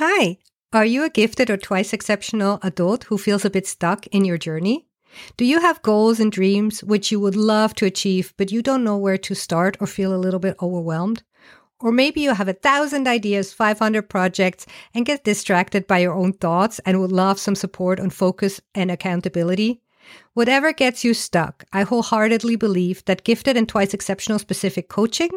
Hi, are you a gifted or twice exceptional adult who feels a bit stuck in your journey? Do you have goals and dreams which you would love to achieve, but you don't know where to start or feel a little bit overwhelmed? Or maybe you have a thousand ideas, 500 projects, and get distracted by your own thoughts and would love some support on focus and accountability. Whatever gets you stuck, I wholeheartedly believe that gifted and twice exceptional specific coaching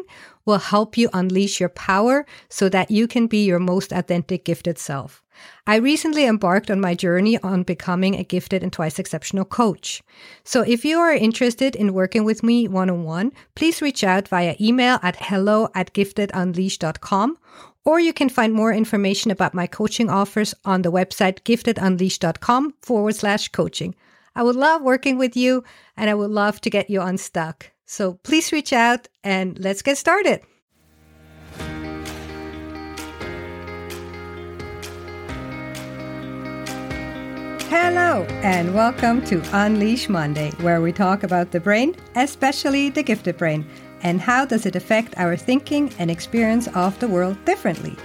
will help you unleash your power so that you can be your most authentic gifted self. I recently embarked on my journey on becoming a gifted and twice exceptional coach. So if you are interested in working with me one on one, please reach out via email at hello at giftedunleash.com or you can find more information about my coaching offers on the website giftedunleash.com forward slash coaching. I would love working with you and I would love to get you unstuck. So please reach out and let's get started. Hello, and welcome to Unleash Monday, where we talk about the brain, especially the gifted brain, and how does it affect our thinking and experience of the world differently.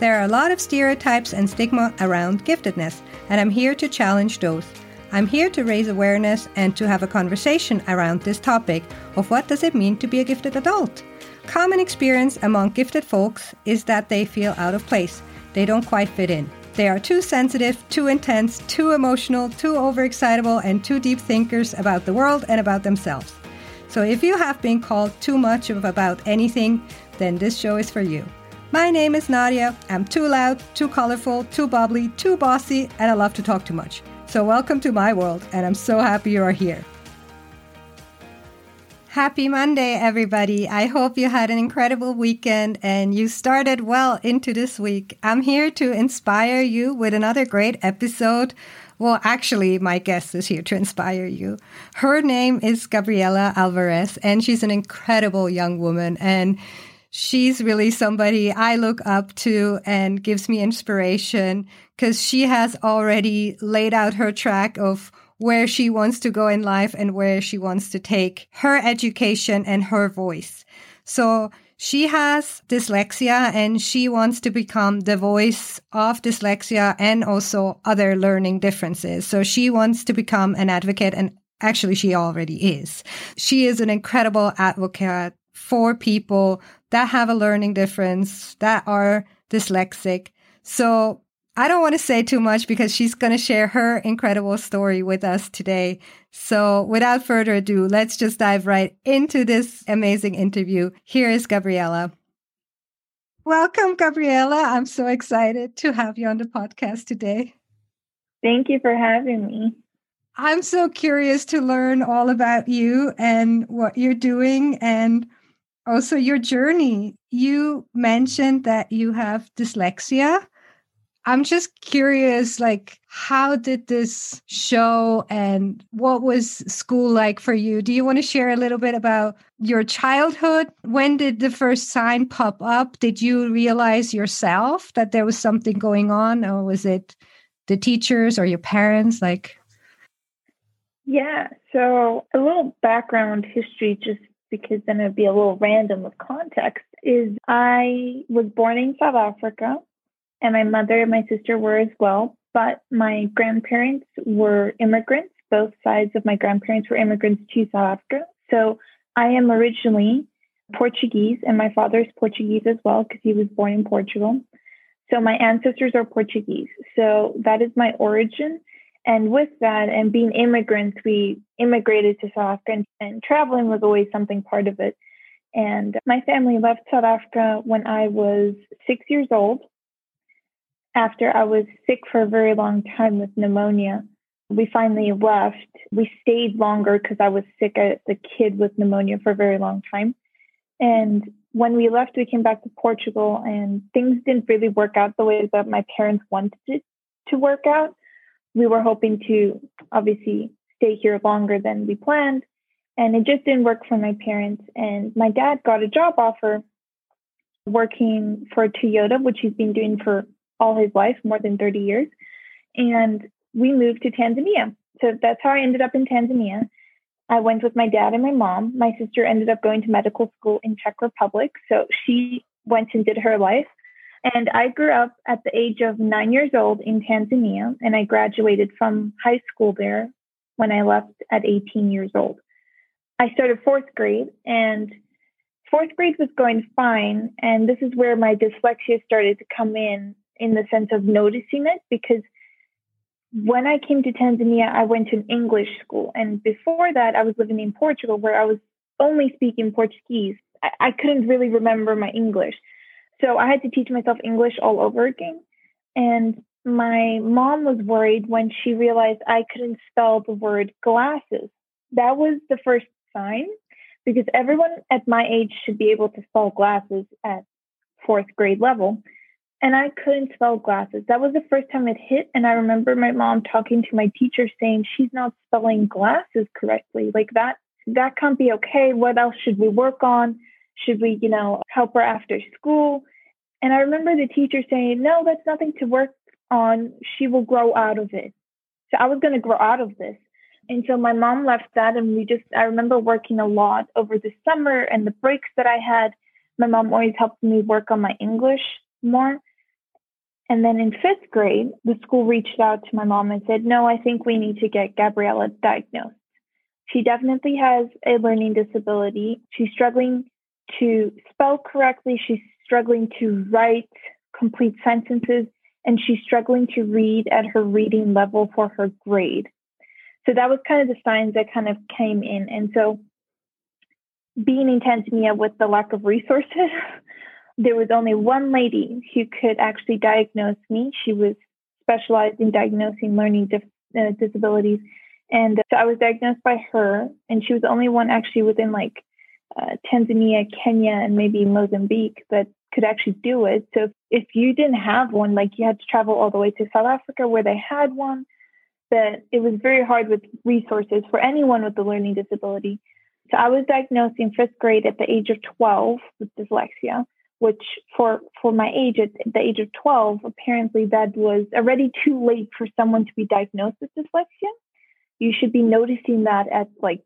There are a lot of stereotypes and stigma around giftedness, and I'm here to challenge those. I'm here to raise awareness and to have a conversation around this topic of what does it mean to be a gifted adult. Common experience among gifted folks is that they feel out of place. They don't quite fit in. They are too sensitive, too intense, too emotional, too overexcitable, and too deep thinkers about the world and about themselves. So if you have been called too much of about anything, then this show is for you. My name is Nadia. I'm too loud, too colorful, too bubbly, too bossy, and I love to talk too much. So, welcome to my world, and I'm so happy you are here. Happy Monday, everybody. I hope you had an incredible weekend and you started well into this week. I'm here to inspire you with another great episode. Well, actually, my guest is here to inspire you. Her name is Gabriela Alvarez, and she's an incredible young woman. And she's really somebody I look up to and gives me inspiration because she has already laid out her track of where she wants to go in life and where she wants to take her education and her voice. So she has dyslexia and she wants to become the voice of dyslexia and also other learning differences. So she wants to become an advocate and actually she already is. She is an incredible advocate for people that have a learning difference, that are dyslexic. So I don't want to say too much because she's going to share her incredible story with us today. So without further ado, let's just dive right into this amazing interview. Here is Gabriela. Welcome, Gabriela. I'm so excited to have you on the podcast today. Thank you for having me. I'm so curious to learn all about you and what you're doing and Oh, also your journey. You mentioned that you have dyslexia. I'm just curious, like, how did this show and what was school like for you? Do you want to share a little bit about your childhood? When did the first sign pop up? Did you realize yourself that there was something going on, or was it the teachers or your parents? Like, yeah, so a little background history just because then it'd be a little random with context, is I was born in South Africa and my mother and my sister were as well. But my grandparents were immigrants. Both sides of my grandparents were immigrants to South Africa. So I am originally Portuguese, and my father is Portuguese as well because he was born in Portugal. So my ancestors are Portuguese. So that is my origin. And with that, and being immigrants, we immigrated to South Africa, and, traveling was always something part of it. And my family left South Africa when I was six years old after I was sick for a very long time with pneumonia. We finally left. We stayed longer because I was sick as a kid with pneumonia for a very long time. And when we left, we came back to Portugal and things didn't really work out the way that my parents wanted it to work out. We were hoping to obviously stay here longer than we planned. And it just didn't work for my parents. And my dad got a job offer working for Toyota, which he's been doing for all his life, more than 30 years. And we moved to Tanzania. So that's how I ended up in Tanzania. I went with my dad and my mom. My sister ended up going to medical school in Czech Republic. So she went and did her life. And I grew up at the age of nine years old in Tanzania, and I graduated from high school there when I left at 18 years old. I started fourth grade, and fourth grade was going fine. And this is where my dyslexia started to come in, in the sense of noticing it, because when I came to Tanzania, I went to an English school. And before that, I was living in Portugal, where I was only speaking Portuguese. I, I couldn't really remember my English. So I had to teach myself English all over again. And my mom was worried when she realized I couldn't spell the word glasses. That was the first sign because everyone at my age should be able to spell glasses at fourth grade level. And I couldn't spell glasses. That was the first time it hit. And I remember my mom talking to my teacher saying, she's not spelling glasses correctly. Like that, that can't be okay. What else should we work on? Should we, you know, help her after school? And I remember the teacher saying, no, that's nothing to work on. She will grow out of it. So I was going to grow out of this. And so my mom left that, and we just, I remember working a lot over the summer and the breaks that I had. My mom always helped me work on my English more. And then in fifth grade, the school reached out to my mom and said, No, I think we need to get Gabriela diagnosed. She definitely has a learning disability. She's struggling to spell correctly. She's struggling to write complete sentences and she's struggling to read at her reading level for her grade. So that was kind of the signs that kind of came in. And so being in Tanzania with the lack of resources, there was only one lady who could actually diagnose me. She was specialized in diagnosing learning dif- uh, disabilities. And so I was diagnosed by her, and she was the only one actually within like uh, Tanzania, Kenya, and maybe Mozambique that could actually do it. So if, if you didn't have one, like you had to travel all the way to South Africa where they had one, that it was very hard with resources for anyone with a learning disability. So I was diagnosed in fifth grade at the age of 12 with dyslexia, which for, for my age, at the age of 12, apparently that was already too late for someone to be diagnosed with dyslexia. You should be noticing that at like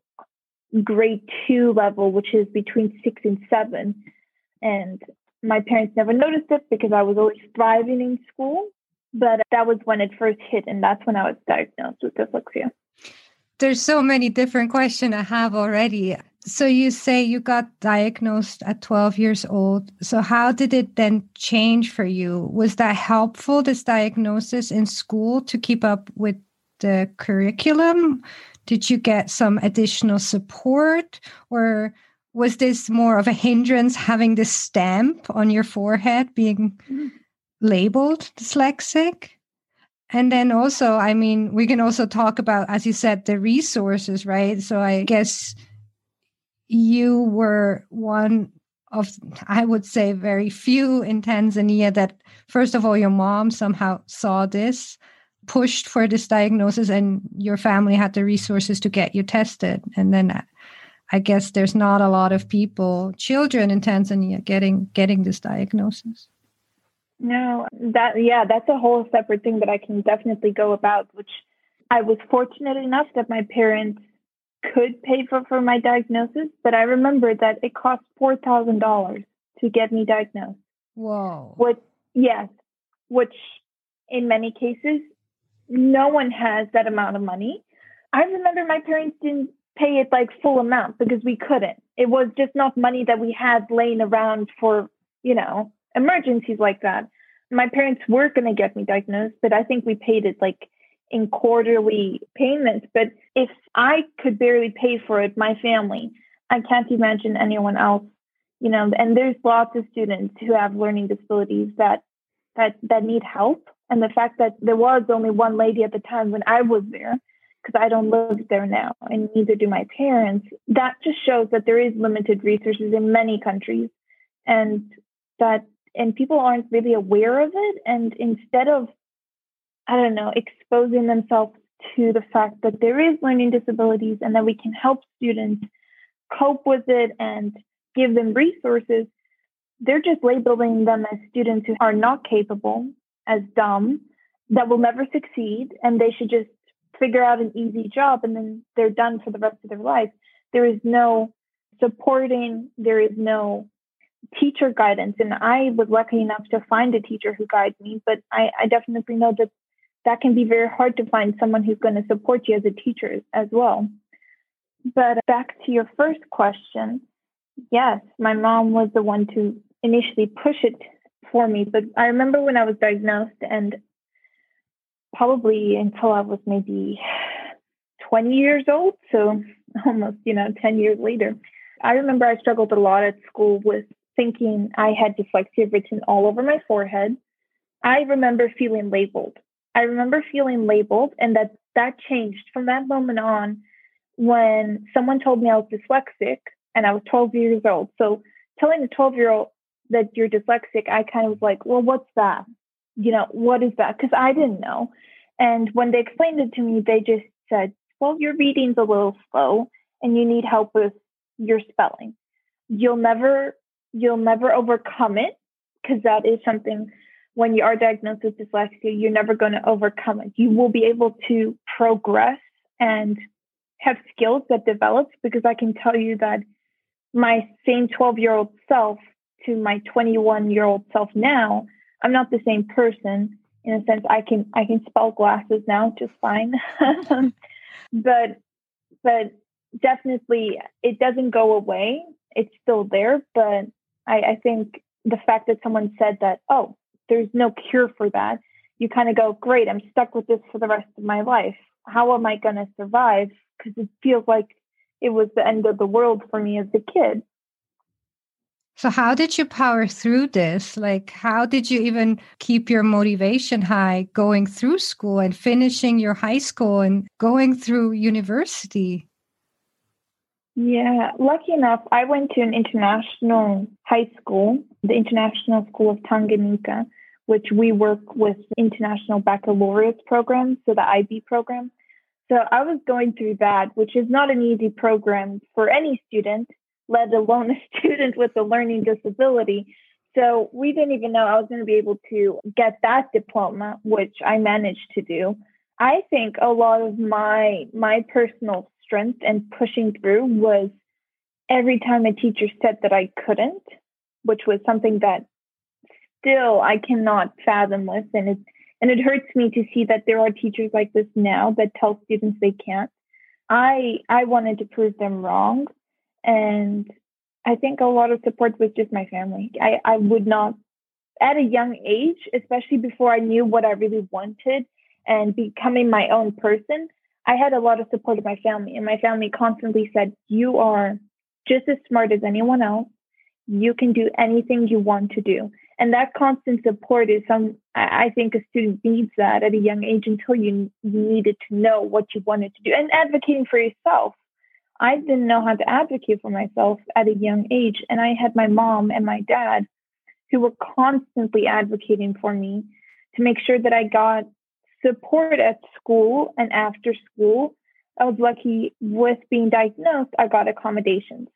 grade two level, which is between six and seven. And my parents never noticed it because I was always thriving in school. But that was when it first hit, and that's when I was diagnosed with dyslexia. There's so many different questions I have already. So you say you got diagnosed at 12 years old. So how did it then change for you? Was that helpful, this diagnosis in school to keep up with the curriculum? Did you get some additional support or was this more of a hindrance having this stamp on your forehead being mm-hmm. labeled dyslexic? And then also, I mean, we can also talk about, as you said, the resources, right? So I guess you were one of, I would say, very few in Tanzania that, first of all, your mom somehow saw this, pushed for this diagnosis, and your family had the resources to get you tested. And then I guess there's not a lot of people, children in Tanzania, getting getting this diagnosis. No, that yeah, that's a whole separate thing that I can definitely go about. Which I was fortunate enough that my parents could pay for for my diagnosis, but I remember that it cost four thousand dollars to get me diagnosed. Whoa! What? Yes, which in many cases no one has that amount of money. I remember my parents didn't pay it like full amount because we couldn't. It was just not money that we had laying around for, you know, emergencies like that. My parents were going to get me diagnosed, but I think we paid it like in quarterly payments. But if I could barely pay for it, my family, I can't imagine anyone else, you know, and there's lots of students who have learning disabilities that that that need help. And the fact that there was only one lady at the time when I was there because I don't live there now, and neither do my parents. That just shows that there is limited resources in many countries, and that and people aren't really aware of it. And instead of, I don't know, exposing themselves to the fact that there is learning disabilities and that we can help students cope with it and give them resources, they're just labeling them as students who are not capable, as dumb, that will never succeed, and they should just figure out an easy job and then they're done for the rest of their life. There is no supporting, there is no teacher guidance. And I was lucky enough to find a teacher who guides me, but I, I definitely know that that can be very hard to find someone who's going to support you as a teacher as well. But back to your first question, yes, my mom was the one to initially push it for me. But I remember when I was diagnosed, and probably until I was maybe 20 years old, so almost, you know, 10 years later, I remember I struggled a lot at school with thinking I had dyslexia written all over my forehead. I remember feeling labeled. I remember feeling labeled, and that that changed from that moment on when someone told me I was dyslexic and I was 12 years old. So telling a 12 year old that you're dyslexic, I kind of was like, well, what's that? You know, what is that? Because I didn't know. And when they explained it to me, they just said, well, your reading's a little slow and you need help with your spelling. You'll never, you'll never overcome it because that is something when you are diagnosed with dyslexia, you're never going to overcome it. You will be able to progress and have skills that develop because I can tell you that my same 12 year old self to my 21 year old self now, I'm not the same person in a sense. I can I can spell glasses now just fine, but but definitely it doesn't go away. It's still there, but I, I think the fact that someone said that oh there's no cure for that, you kind of go great. I'm stuck with this for the rest of my life. How am I going to survive? Because it feels like it was the end of the world for me as a kid. So, how did you power through this? Like, how did you even keep your motivation high going through school and finishing your high school and going through university? Yeah, lucky enough, I went to an international high school, the International School of Tanganyika, which we work with international baccalaureate programs, so the IB program. So I was going through that, which is not an easy program for any student, let alone a student with a learning disability. So we didn't even know I was going to be able to get that diploma, which I managed to do. I think a lot of my my personal strength and pushing through was every time a teacher said that I couldn't, which was something that still I cannot fathom with, and it and it hurts me to see that there are teachers like this now that tell students they can't. I I wanted to prove them wrong, and I think a lot of support was just my family. I I would not at a young age, especially before I knew what I really wanted and becoming my own person, I had a lot of support of my family, and my family constantly said, "You are just as smart as anyone else. You can do anything you want to do." and that constant support is some i think a student needs that at a young age until you, you needed to know what you wanted to do and advocating for yourself i didn't know how to advocate for myself at a young age and i had my mom and my dad who were constantly advocating for me to make sure that i got support at school and after school i was lucky with being diagnosed i got accommodations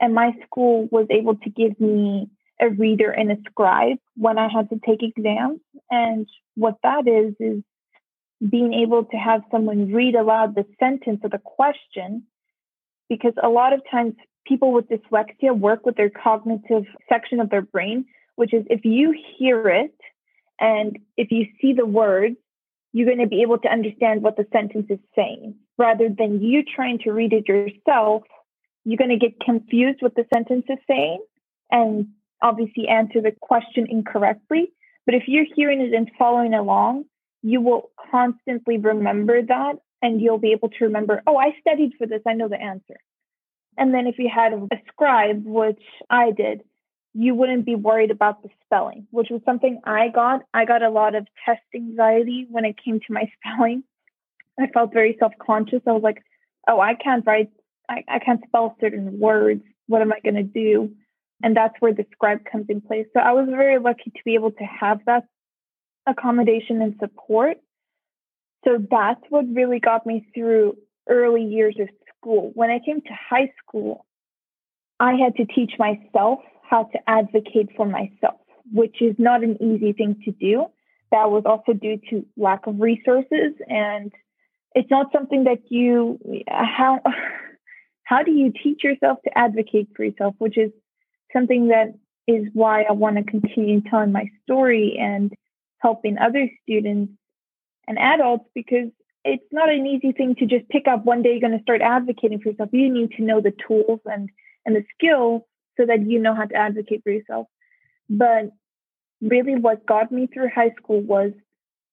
and my school was able to give me a reader and a scribe when I had to take exams. And what that is, is being able to have someone read aloud the sentence or the question, because a lot of times people with dyslexia work with their cognitive section of their brain, which is if you hear it and if you see the words, you're going to be able to understand what the sentence is saying rather than you trying to read it yourself. You're going to get confused what the sentence is saying and obviously answer the question incorrectly. But if you're hearing it and following along, you will constantly remember that and you'll be able to remember, oh, I studied for this, I know the answer. And then if you had a scribe, which I did, you wouldn't be worried about the spelling, which was something I got. I got a lot of test anxiety when it came to my spelling. I felt very self conscious. I was like, oh, I can't write, I, I can't spell certain words. What am I going to do? and that's where the scribe comes in place. So I was very lucky to be able to have that accommodation and support. So that's what really got me through early years of school. When I came to high school, I had to teach myself how to advocate for myself, which is not an easy thing to do. That was also due to lack of resources and it's not something that you how how do you teach yourself to advocate for yourself, which is something that is why I want to continue telling my story and helping other students and adults because it's not an easy thing to just pick up one day you're going to start advocating for yourself. You need to know the tools and and the skill so that you know how to advocate for yourself. But really what got me through high school was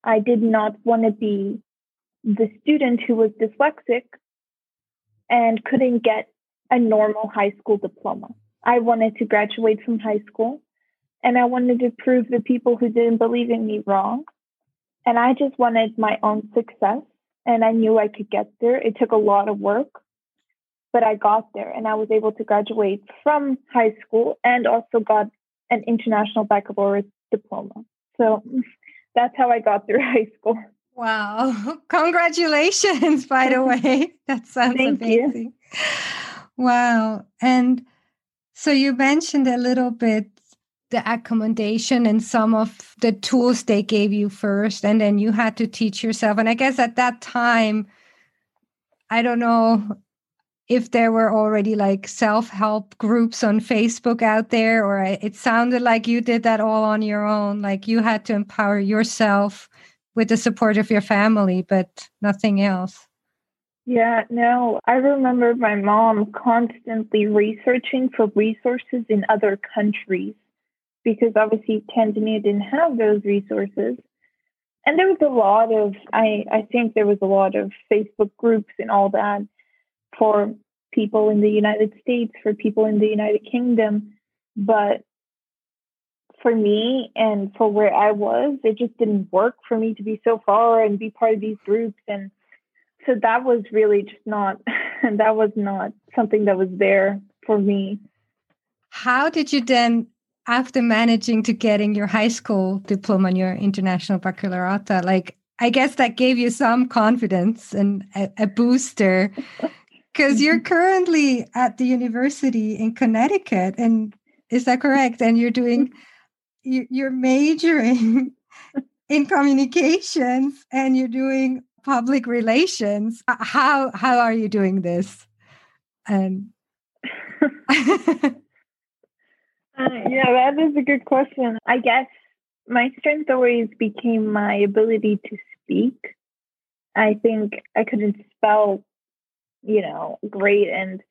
I did not want to be the student who was dyslexic and couldn't get a normal high school diploma. I wanted to graduate from high school and I wanted to prove the people who didn't believe in me wrong. And I just wanted my own success and I knew I could get there. It took a lot of work, but I got there and I was able to graduate from high school and also got an international baccalaureate diploma. So that's how I got through high school. Wow. Congratulations, by the way. That sounds Thank amazing. You. Wow. And so you mentioned a little bit the accommodation and some of the tools they gave you first, and then you had to teach yourself. And I guess at that time, I don't know if there were already like self-help groups on Facebook out there or it sounded like you did that all on your own like you had to empower yourself with the support of your family but nothing else yeah, no, I remember my mom constantly researching for resources in other countries because obviously Tanzania didn't have those resources. And there was a lot of, I, I think there was a lot of Facebook groups and all that for people in the United States, for people in the United Kingdom. But for me and for where I was, it just didn't work for me to be so far and be part of these groups. And so that was really just not, that was not something that was there for me. How did you then after managing to getting your high school diploma and your international baccalaureate, like I guess that gave you some confidence and a, a booster because you're mm-hmm. currently at the university in Connecticut, and is that correct? And you're doing mm-hmm. you're majoring in communications and you're doing public relations. Uh, how how are you doing this? And Uh, yeah, that is a good question. I guess my strength always became my ability to speak. I think I couldn't spell, you know, great, and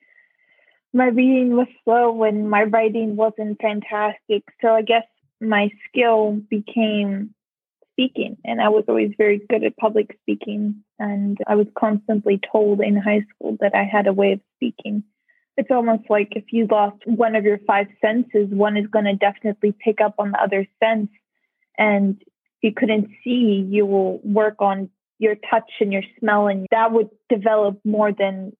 my reading was slow and my writing wasn't fantastic. So I guess my skill became speaking, and I was always very good at public speaking. And I was constantly told in high school that I had a way of speaking it's almost like if you lost one of your five senses, one is going to definitely pick up on the other sense. And if you couldn't see, you will work on your touch and your smell, and that would develop more than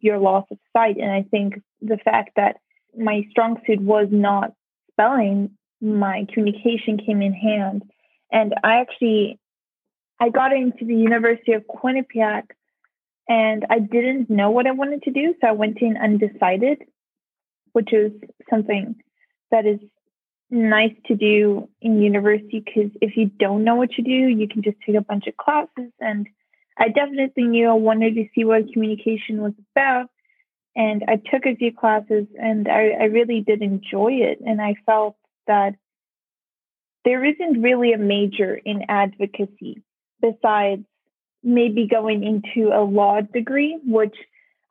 your loss of sight. And I think the fact that my strong suit was not spelling, my communication came in hand. And I actually I got into the University of Quinnipiac and I didn't know what I wanted to do. So I went in undecided, which is something that is nice to do in university because if you don't know what to do, you can just take a bunch of classes. And I definitely knew I wanted to see what communication was about. And I took a few classes and I, I really did enjoy it. And I felt that there isn't really a major in advocacy besides maybe going into a law degree, which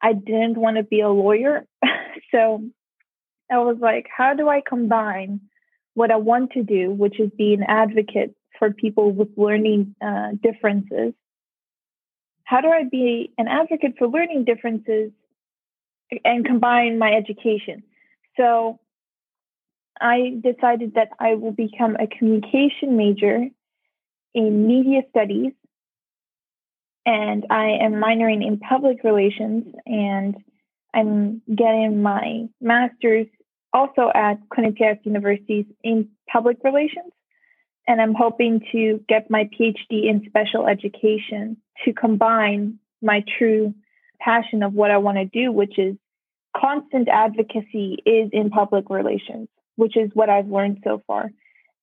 I didn't want to be a lawyer. so I was like, how do I combine what I want to do, which is be an advocate for people with learning uh, differences? How do I be an advocate for learning differences and combine my education? So I decided that I will become a communication major in media studies and I am minoring in public relations and I'm getting my master's also at Quinnipiac University in public relations. And I'm hoping to get my PhD in special education to combine my true passion of what I want to do, which is constant advocacy is in public relations, which is what I've learned so far.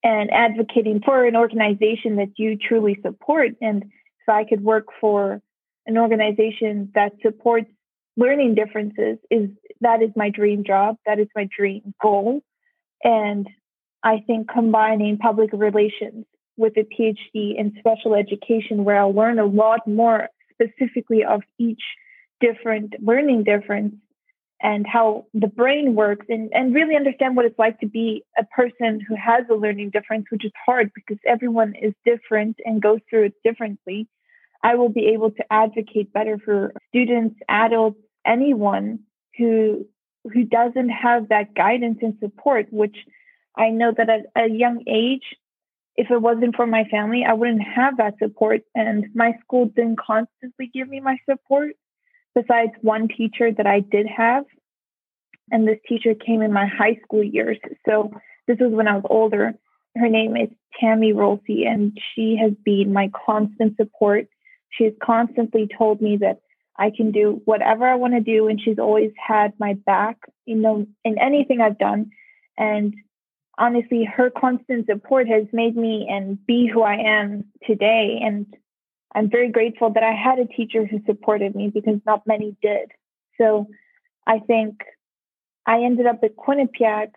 And advocating for an organization that you truly support and if I could work for an organization that supports learning differences is that is my dream job that is my dream goal And I think combining public relations with a PhD in special education, where I'll learn a lot more specifically of each different learning difference and how the brain works and, and really understand what it's like to be a person who has a learning difference, which is hard because everyone is different and goes through it differently. I will be able to advocate better for students, adults, anyone who who doesn't have that guidance and support, which I know that at a young age, if it wasn't for my family, I wouldn't have that support. And my school didn't constantly give me my support besides one teacher that I did have. And this teacher came in my high school years. So this was when I was older. Her name is Tammy Rolsey, and she has been my constant support. She has constantly told me that I can do whatever I want to do, and she's always had my back, you know, in anything I've done. And honestly, her constant support has made me and be who I am today. And I'm very grateful that I had a teacher who supported me because not many did. So I think I ended up at Quinnipiac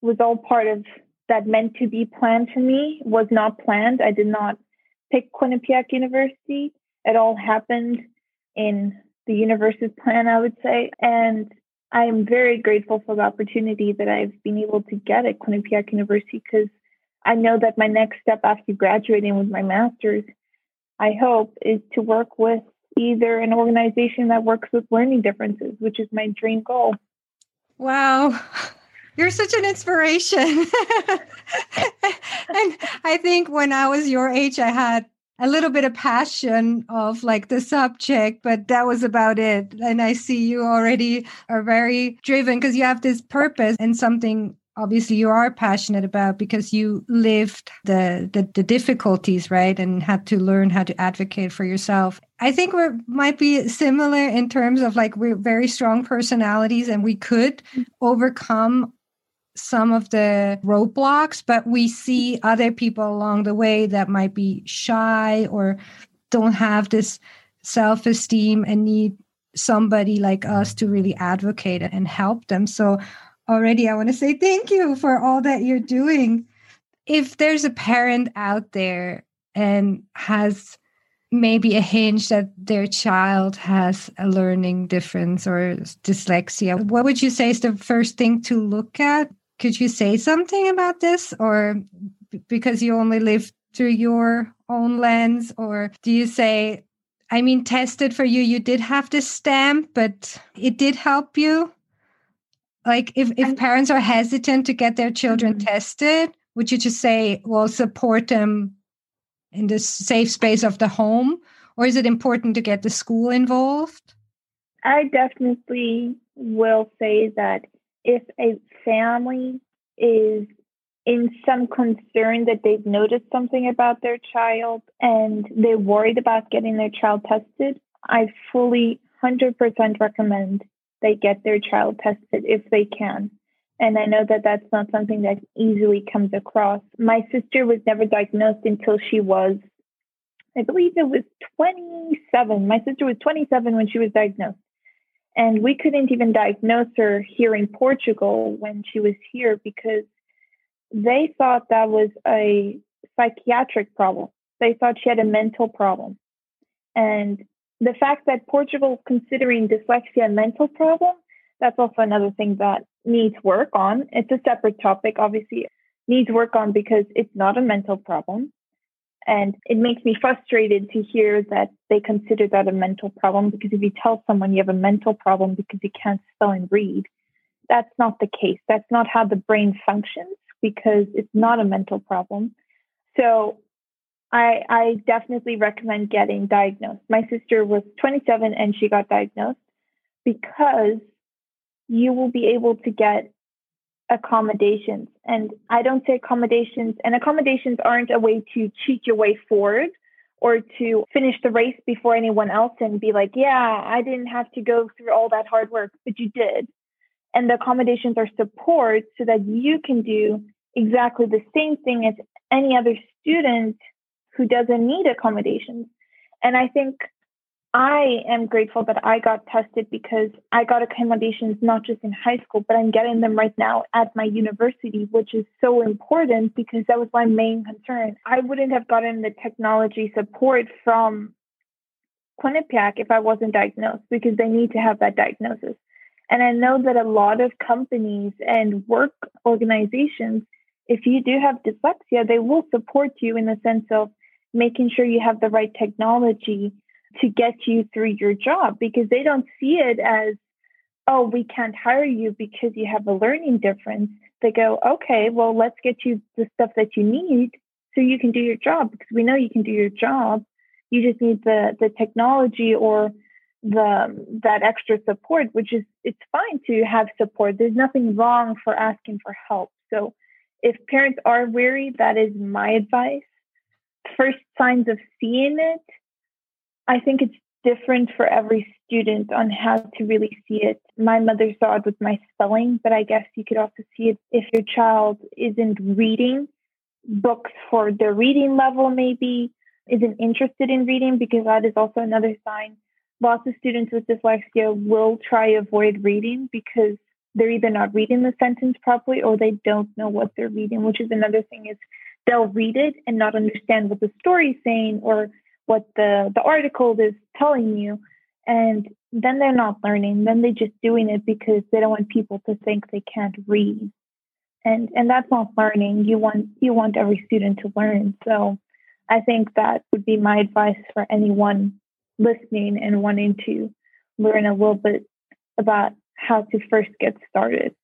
was all part of that meant to be planned for me, was not planned. I did not pick Quinnipiac University. It all happened in the universe's plan, I would say. And I am very grateful for the opportunity that I've been able to get at Quinnipiac University because I know that my next step after graduating with my master's I hope, is to work with either an organization that works with learning differences, which is my dream goal. Wow. You're such an inspiration. and I think when I was your age, I had a little bit of passion of like the subject, but that was about it. And I see you already are very driven because you have this purpose and something obviously you are passionate about because you lived the, the, the difficulties right and had to learn how to advocate for yourself i think we might be similar in terms of like we're very strong personalities and we could mm. overcome some of the roadblocks but we see other people along the way that might be shy or don't have this self-esteem and need somebody like us to really advocate and help them so already, I want to say thank you for all that you're doing. If there's a parent out there and has maybe a hinge that their child has a learning difference or dyslexia, what would you say is the first thing to look at? Could you say something about this or because you only live through your own lens or do you say I mean tested for you you did have this stamp but it did help you like if, if parents are hesitant to get their children mm-hmm. tested, would you just say, well, support them in the safe space of the home? Or is it important to get the school involved? I definitely will say that if a family is in some concern that they've noticed something about their child and they're worried about getting their child tested, I fully 100% recommend they get their child tested if they can. And I know that that's not something that easily comes across. My sister was never diagnosed until she was, I believe it was 27. My sister was 27 when she was diagnosed. And we couldn't even diagnose her here in Portugal when she was here because they thought that was a psychiatric problem. They thought she had a mental problem. And the fact that Portugal considering dyslexia a mental problem, that's also another thing that needs work on. It's a separate topic, obviously, needs work on because it's not a mental problem. And it makes me frustrated to hear that they consider that a mental problem because if you tell someone you have a mental problem because you can't spell and read, that's not the case. That's not how the brain functions because it's not a mental problem. So I, I definitely recommend getting diagnosed. My sister was 27 and she got diagnosed because you will be able to get accommodations. And I don't say accommodations, and accommodations aren't a way to cheat your way forward or to finish the race before anyone else and be like, yeah, I didn't have to go through all that hard work, but you did. And the accommodations are support so that you can do exactly the same thing as any other student who doesn't need accommodations. And I think I am grateful that I got tested because I got accommodations not just in high school, but I'm getting them right now at my university, which is so important because that was my main concern. I wouldn't have gotten the technology support from Quinnipiac if I wasn't diagnosed because they need to have that diagnosis. And I know that a lot of companies and work organizations, if you do have dyslexia, they will support you in the sense of making sure you have the right technology to get you through your job because they don't see it as, oh, we can't hire you because you have a learning difference. They go, okay, well, let's get you the stuff that you need so you can do your job because we know you can do your job. You just need the the technology or the that extra support, which is it's fine to have support. There's nothing wrong for asking for help. So if parents are weary, that is my advice. First signs of seeing it I think it's different for every student on how to really see it. My mother saw it with my spelling, but I guess you could also see it if your child isn't reading books for their reading level, maybe isn't interested in reading, because that is also another sign. Lots of students with dyslexia will try avoid reading because they're either not reading the sentence properly or they don't know what they're reading, which is another thing is they'll read it and not understand what the story is saying or what the the article is telling you and then they're not learning then they're just doing it because they don't want people to think they can't read. And and that's not learning. You want you want every student to learn. So i think that would be my advice for anyone listening and wanting to learn a little bit about how to first get started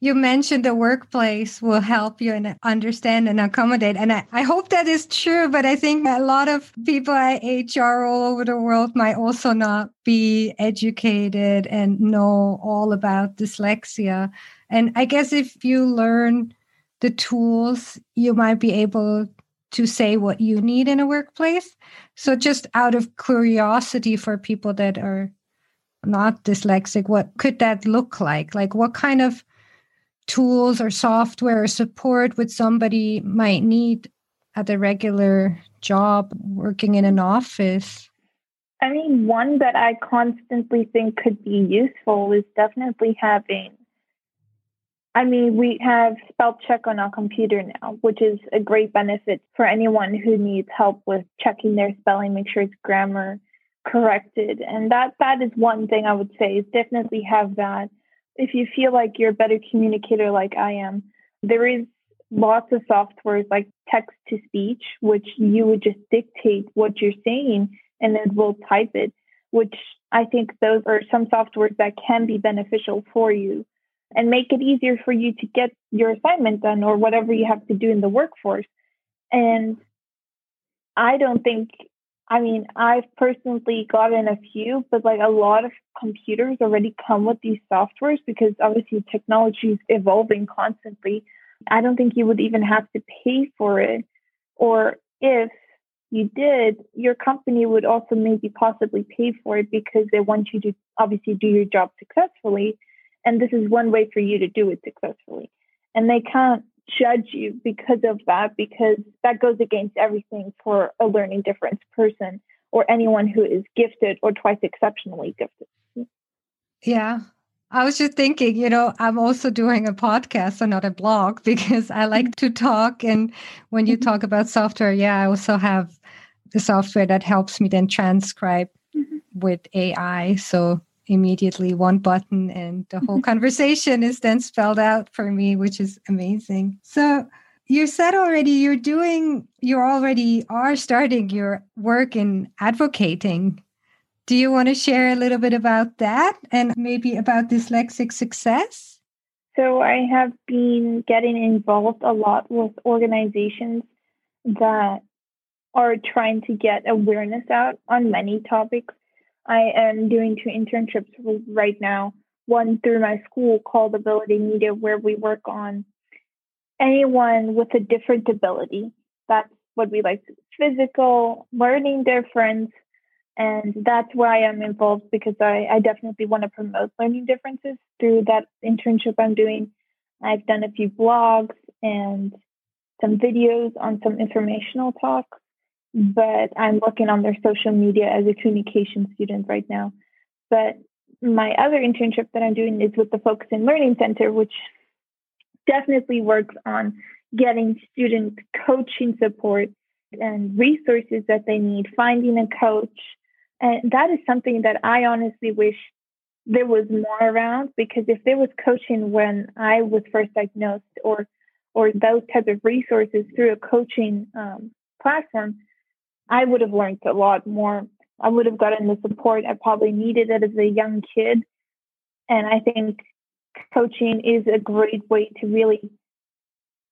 you mentioned the workplace will help you and understand and accommodate. And I, I hope that is true, but I think a lot of people at HR all over the world might also not be educated and know all about dyslexia. And I guess if you learn the tools, you might be able to say what you need in a workplace. So just out of curiosity for people that are not dyslexic, what could that look like? Like what kind of tools or software or support would somebody might need at a regular job working in an office? I mean, one that I constantly think could be useful is definitely having. I mean, we have spell check on our computer now, which is a great benefit for anyone who needs help with checking their spelling, make sure it's grammar corrected. And that that is one thing I would say is definitely have that if you feel like you're a better communicator like I am, there is lots of softwares like text to speech, which you would just dictate what you're saying and then it will type it, which I think those are some softwares that can be beneficial for you and make it easier for you to get your assignment done or whatever you have to do in the workforce. And I don't think I mean, I've personally gotten a few, but like a lot of computers already come with these softwares because obviously technology is evolving constantly. I don't think you would even have to pay for it. Or if you did, your company would also maybe possibly pay for it because they want you to obviously do your job successfully. And this is one way for you to do it successfully. And they can't judge you because of that, because that goes against everything for a learning difference person or anyone who is gifted or twice exceptionally gifted. Yeah. I was just thinking, you know, I'm also doing a podcast and not a blog because I like to talk. And when you talk about software, yeah, I also have the software that helps me then transcribe mm-hmm. with AI. So immediately one button and the whole conversation is then spelled out for me which is amazing. So you said already you're doing you already are starting your work in advocating. Do you want to share a little bit about that and maybe about dyslexic success? So i have been getting involved a lot with organizations that are trying to get awareness out on many topics I am doing two internships right now. One through my school called Ability Media, where we work on anyone with a different ability. That's what we like physical, learning difference. And that's why I'm involved because I, I definitely want to promote learning differences through that internship I'm doing. I've done a few blogs and some videos on some informational talks but I'm working on their social media as a communication student right now. But my other internship that I'm doing is with the Focus and Learning Center, which definitely works on getting student coaching support and resources that they need, finding a coach. And that is something that I honestly wish there was more around because if there was coaching when I was first diagnosed or or those types of resources through a coaching um, platform, I would have learned a lot more. I would have gotten the support I probably needed it as a young kid. And I think coaching is a great way to really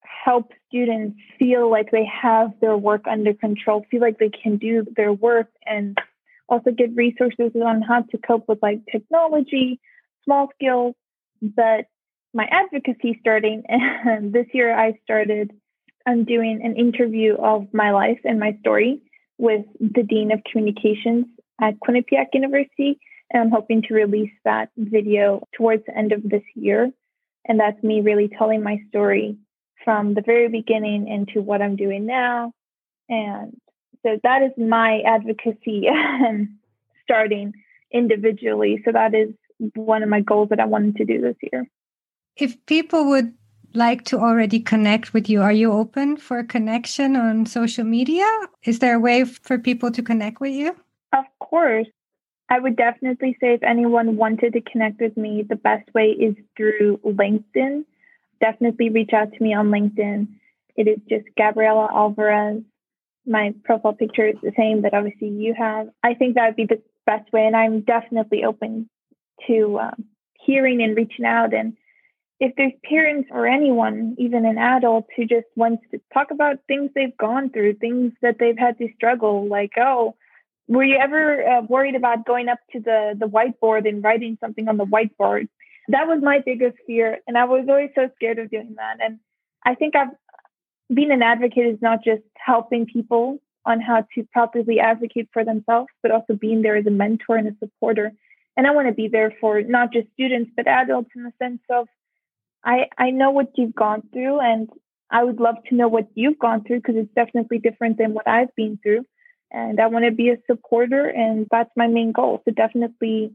help students feel like they have their work under control, feel like they can do their work, and also get resources on how to cope with like technology, small skills. But my advocacy starting, this year I started, I'm doing an interview of my life and my story with the Dean of Communications at Quinnipiac University. And I'm hoping to release that video towards the end of this year. And that's me really telling my story from the very beginning into what I'm doing now. And so that is my advocacy starting individually. So that is one of my goals that I wanted to do this year. If people would like to already connect with you, are you open for connection on social media? Is there a way for people to connect with you? Of course. I would definitely say if anyone wanted to connect with me, the best way is through LinkedIn definitely reach out to me on LinkedIn. It is just Gabriela Alvarez. My profile picture is the same that obviously you have. I think that would be the best way, and I'm definitely open to um, hearing and reaching out. And if there's parents or anyone, even an adult, who just wants to talk about things they've gone through, things that they've had to struggle, like, oh, were you ever uh, worried about going up to the the whiteboard and writing something on the whiteboard that was my biggest fear. And I was always so scared of doing that. And I think I've being an advocate is not just helping people on how to properly advocate for themselves, but also being there as a mentor and a supporter. And I want to be there for not just students, but adults in the sense of I, I know what you've gone through and I would love to know what you've gone through because it's definitely different than what I've been through. And I want to be a supporter and that's my main goal. So definitely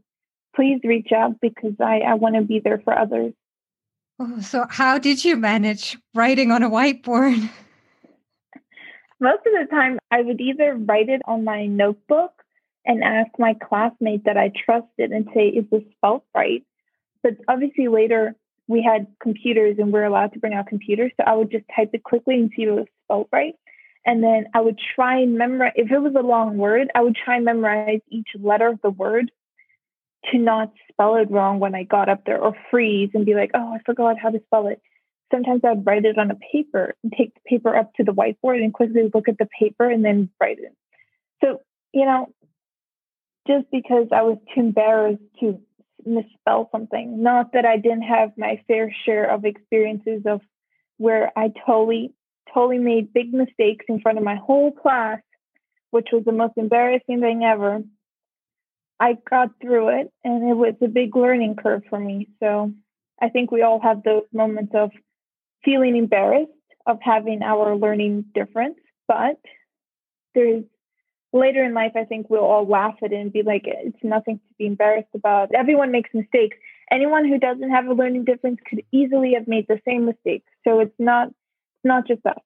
please reach out because I, I want to be there for others. Oh, so how did you manage writing on a whiteboard? Most of the time, I would either write it on my notebook and ask my classmate that I trusted and say, is this spelled right? But obviously, later we had computers and we are allowed to bring out computers. So I would just type it quickly and see if it was spelled right. And then I would try and memorize, if it was a long word, I would try and memorize each letter of the word to not spell it wrong when I got up there or freeze and be like, oh, I forgot how to spell it. Sometimes I'd write it on a paper and take the paper up to the whiteboard and quickly look at the paper and then write it. So, you know, just because I was too embarrassed to misspell something, not that I didn't have my fair share of experiences of where I totally, totally made big mistakes in front of my whole class, which was the most embarrassing thing ever I got through it and it was a big learning curve for me. So I think we all have those moments of feeling embarrassed of having our learning difference, but there's later in life, I think we'll all laugh at it and be like, it's nothing to be embarrassed about. Everyone makes mistakes. Anyone who doesn't have a learning difference could easily have made the same mistake. So it's not, not just us.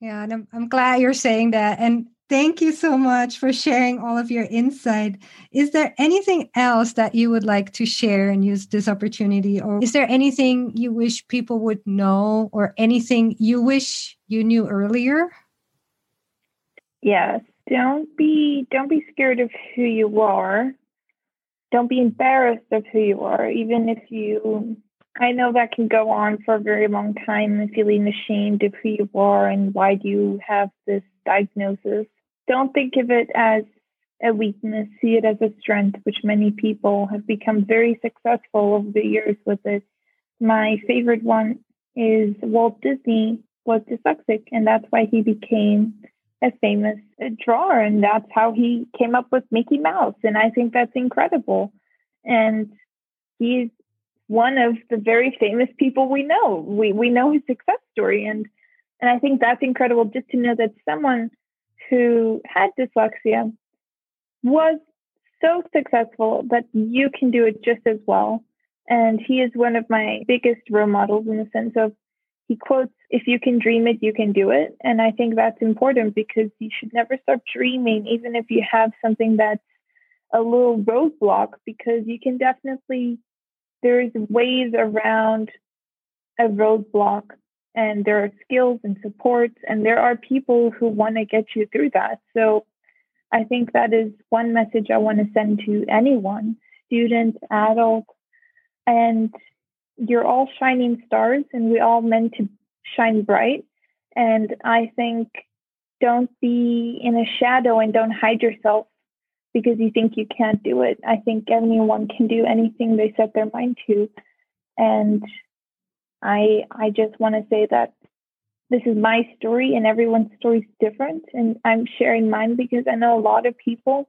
Yeah, and I'm, I'm glad you're saying that. And Thank you so much for sharing all of your insight. Is there anything else that you would like to share and use this opportunity? Or is there anything you wish people would know or anything you wish you knew earlier? Yes. Don't be don't be scared of who you are. Don't be embarrassed of who you are, even if you I know that can go on for a very long time and feeling ashamed of who you are and why do you have this diagnosis don't think of it as a weakness, see it as a strength, which many people have become very successful over the years with it. My favorite one is Walt Disney was dyslexic, and that's why he became a famous drawer, and that's how he came up with Mickey Mouse. And I think that's incredible. And he's one of the very famous people we know. We we know his success story, and and I think that's incredible just to know that someone who had dyslexia was so successful that you can do it just as well. And he is one of my biggest role models in the sense of he quotes, if you can dream it, you can do it. And I think that's important because you should never stop dreaming, even if you have something that's a little roadblock, because you can definitely, there's ways around a roadblock and there are skills and supports and there are people who want to get you through that. So I think that is one message I want to send to anyone, student, adult, and you're all shining stars and we all meant to shine bright. And I think don't be in a shadow and don't hide yourself because you think you can't do it. I think anyone can do anything they set their mind to. And I I just want to say that this is my story and everyone's story is different and I'm sharing mine because I know a lot of people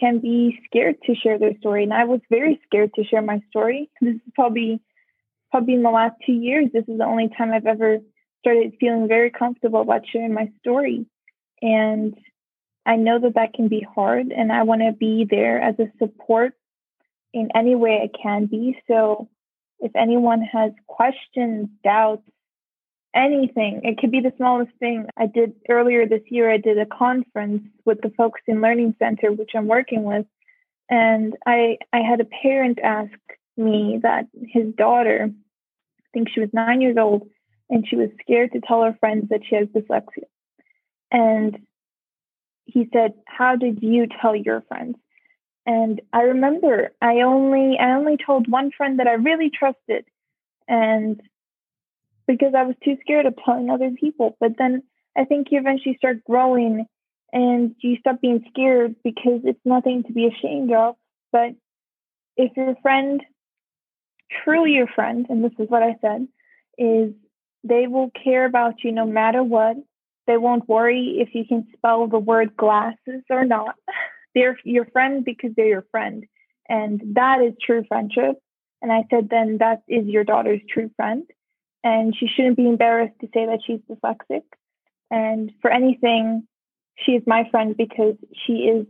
can be scared to share their story and I was very scared to share my story. This is probably probably in the last 2 years this is the only time I've ever started feeling very comfortable about sharing my story and I know that that can be hard and I want to be there as a support in any way I can be. So if anyone has questions, doubts, anything. It could be the smallest thing. I did earlier this year, I did a conference with the Focusing Learning Center, which I'm working with. And I, I had a parent ask me that his daughter, I think she was nine years old, and she was scared to tell her friends that she has dyslexia. And he said, How did you tell your friends? And I remember I only I only told one friend that I really trusted. And because I was too scared of telling other people. But then I think you eventually start growing and you stop being scared because it's nothing to be ashamed of. But if your friend, truly your friend, and this is what I said, is they will care about you no matter what. They won't worry if you can spell the word glasses or not. They're your friend because they're your friend. And that is true friendship. And I said, then that is your daughter's true friend and she shouldn't be embarrassed to say that she's dyslexic. And for anything, she is my friend because she is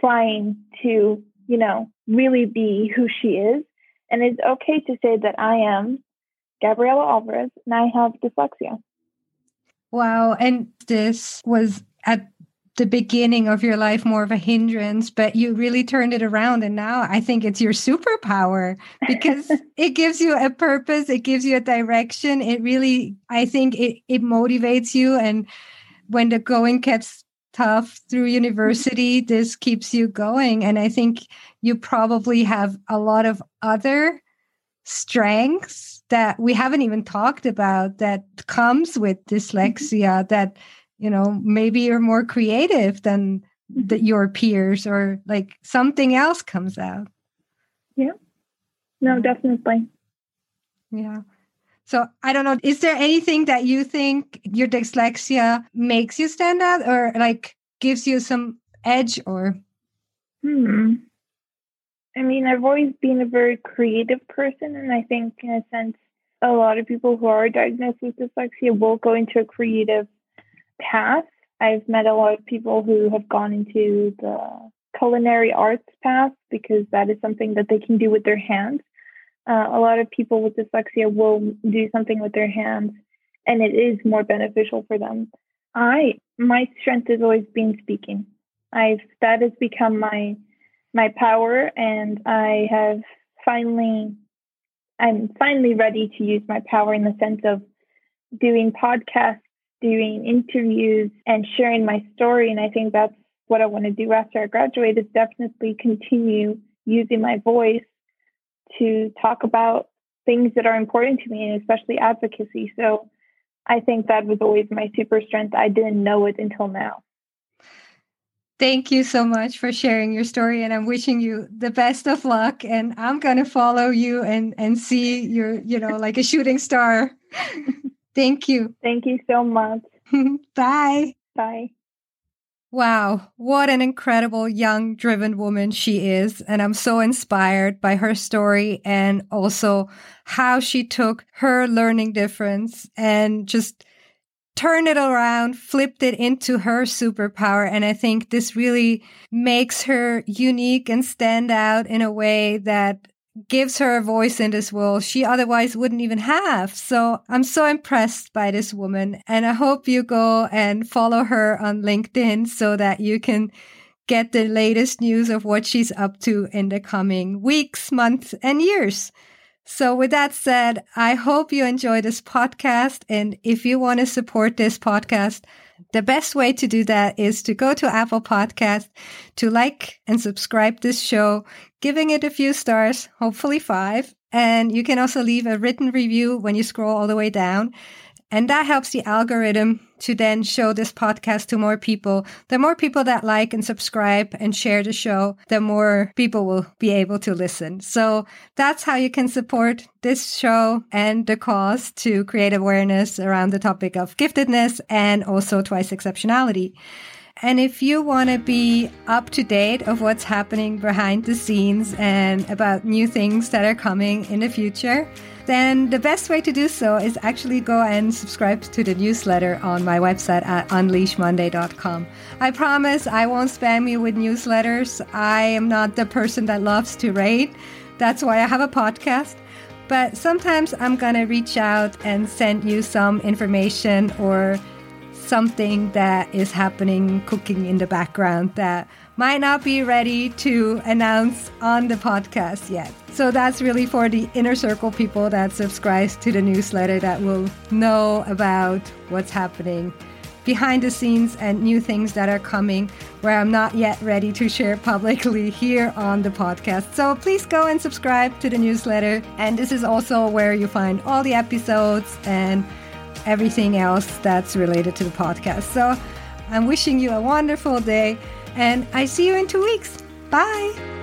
trying to, you know, really be who she is. And it's okay to say that I am Gabriela Alvarez and I have dyslexia. Wow. And this was at the beginning of your life more of a hindrance, but you really turned it around. And now I think it's your superpower because it gives you a purpose, it gives you a direction. It really, I think it, it motivates you. And when the going gets tough through university, this keeps you going. And I think you probably have a lot of other strengths that we haven't even talked about that comes with mm-hmm. dyslexia that you know maybe you're more creative than the, mm-hmm. your peers or like something else comes out. Yeah. No definitely. Yeah. So i don't know is there anything that you think your dyslexia makes you stand out or like gives you some edge or? Hmm. I mean i've always been a very creative person and i think in a sense a lot of people who are diagnosed with dyslexia will go into a creative path. I've met a lot of people who have gone into the culinary arts path because that is something that they can do with their hands. Uh, a lot of people with dyslexia will do something with their hands and it is more beneficial for them. I my strength has always been speaking. I've that has become my my power and I have finally I'm finally ready to use my power in the sense of doing podcasts doing interviews and sharing my story. And I think that's what I want to do after I graduate is definitely continue using my voice to talk about things that are important to me and especially advocacy. So I think that was always my super strength. I didn't know it until now. Thank you so much for sharing your story and I'm wishing you the best of luck and I'm going to follow you and and see your you know like a shooting star Thank you. Thank you so much. Bye. Bye. Wow, what an incredible young, driven woman she is. And I'm so inspired by her story and also how she took her learning difference and just turned it around, flipped it into her superpower. And I think this really makes her unique and stand out in a way that gives her a voice in this world she otherwise wouldn't even have. So I'm so impressed by this woman. And I hope you go and follow her on LinkedIn so that you can get the latest news of what she's up to in the coming weeks, months, and years. So with that said, I hope you enjoy this podcast. And if you want to support this podcast, the best way to do that is to go to Apple Podcast, to like and subscribe this show, giving it a few stars, hopefully five. And you can also leave a written review when you scroll all the way down. And that helps the algorithm to then show this podcast to more people. The more people that like and subscribe and share the show, the more people will be able to listen. So that's how you can support this show and the cause to create awareness around the topic of giftedness and also twice exceptionality. And if you want to be up to date of what's happening behind the scenes and about new things that are coming in the future, then the best way to do so is actually go and subscribe to the newsletter on my website at unleashmonday.com. I promise I won't spam you with newsletters. I am not the person that loves to rate. That's why I have a podcast. But sometimes I'm going to reach out and send you some information or something that is happening, cooking in the background that might not be ready to announce on the podcast yet. So that's really for the inner circle people that subscribe to the newsletter that will know about what's happening behind the scenes and new things that are coming where I'm not yet ready to share publicly here on the podcast. So please go and subscribe to the newsletter. And this is also where you find all the episodes and everything else that's related to the podcast. So I'm wishing you a wonderful day and I see you in two weeks. Bye.